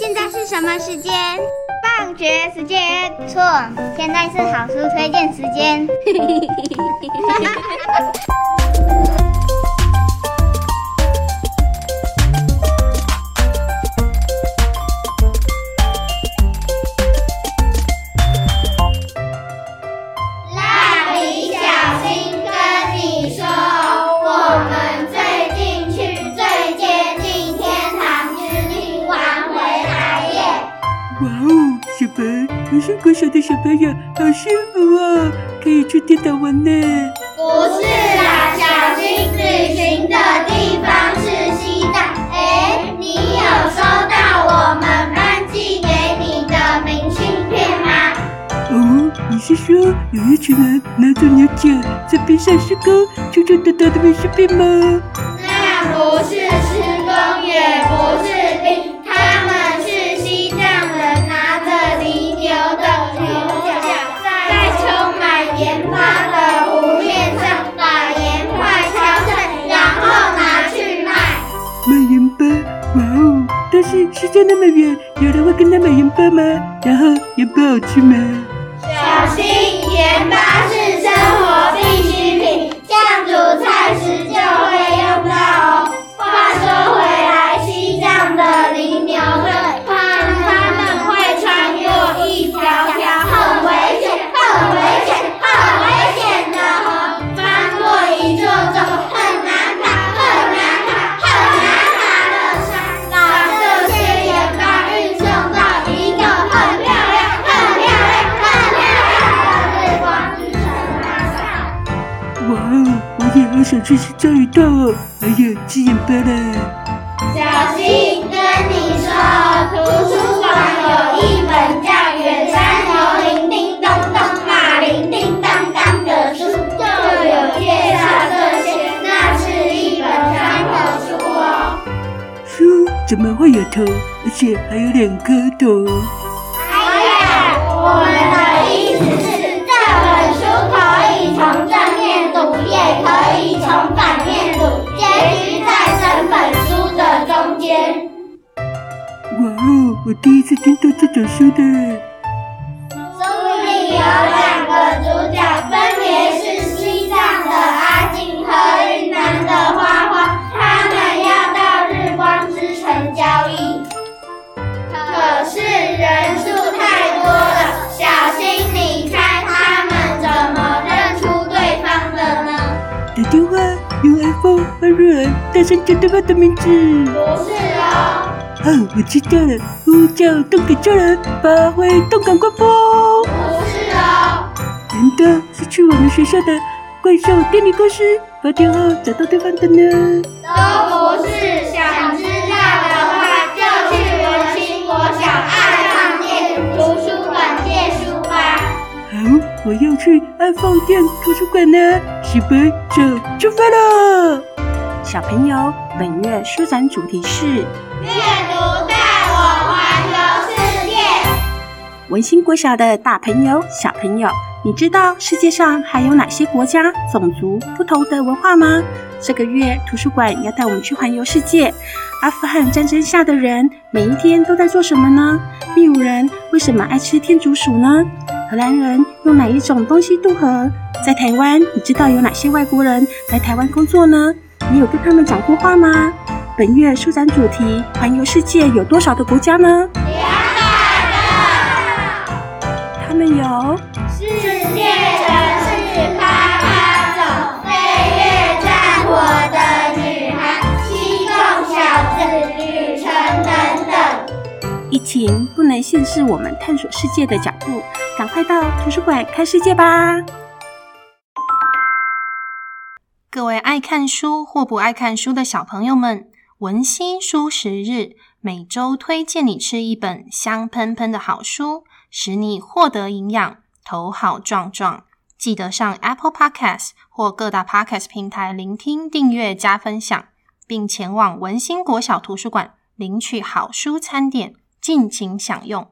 现在是什么时间？放学时间。错，现在是好书推荐时间。国小的小朋友好幸福哦，可以去天堂玩呢。不是啦，小新旅行的地方是西藏。哎，你有收到我们班寄给你的明信片吗？哦，你是说有一群人拿着牛角在边上施工，就就得到的明信片吗？那不是是世界那么远，有人会跟他买盐巴吗？然后盐巴好吃吗？想去吃章鱼烧哦，还有吃盐巴了。小新跟你说，图书馆有一本叫《远山牛铃叮咚咚，马铃叮当当》的书，就有介绍这些。那是一本山头书哦。书怎么会有头？而且还有两颗头？哎呀，我们第一次听到这种书的。书里有两个主角，分别是西藏的阿金和云南的花花，他们要到日光之城交易，可是人数太多了，小心你猜他们怎么认出对方的呢？打电话。用 iPhone 帮瑞儿大声叫对方的名字。不是哦。哦，我知道了，呼叫动感超人，发挥动感光波。不是哦。难道是去我们学校的怪兽电力公司发电后找到对方的呢？都不是，想知道的话就去文欣国小爱放电图书馆借书吧。好，我要去爱放电图书馆呢。准备就出发了。小朋友，本月书展主题是。文心国小的大朋友、小朋友，你知道世界上还有哪些国家、种族不同的文化吗？这个月图书馆要带我们去环游世界。阿富汗战争下的人每一天都在做什么呢？秘鲁人为什么爱吃天竺鼠呢？荷兰人用哪一种东西渡河？在台湾，你知道有哪些外国人来台湾工作呢？你有跟他们讲过话吗？本月书展主题“环游世界”有多少个国家呢？两百个。他们有世界城市趴趴走、飞越战火的女孩、西贡小子旅程等等。疫情不能限制我们探索世界的脚步，赶快到图书馆看世界吧！各位爱看书或不爱看书的小朋友们，文心书十日每周推荐你吃一本香喷喷的好书，使你获得营养，头好壮壮。记得上 Apple Podcast 或各大 Podcast 平台聆听、订阅、加分享，并前往文心国小图书馆领取好书餐点，尽情享用。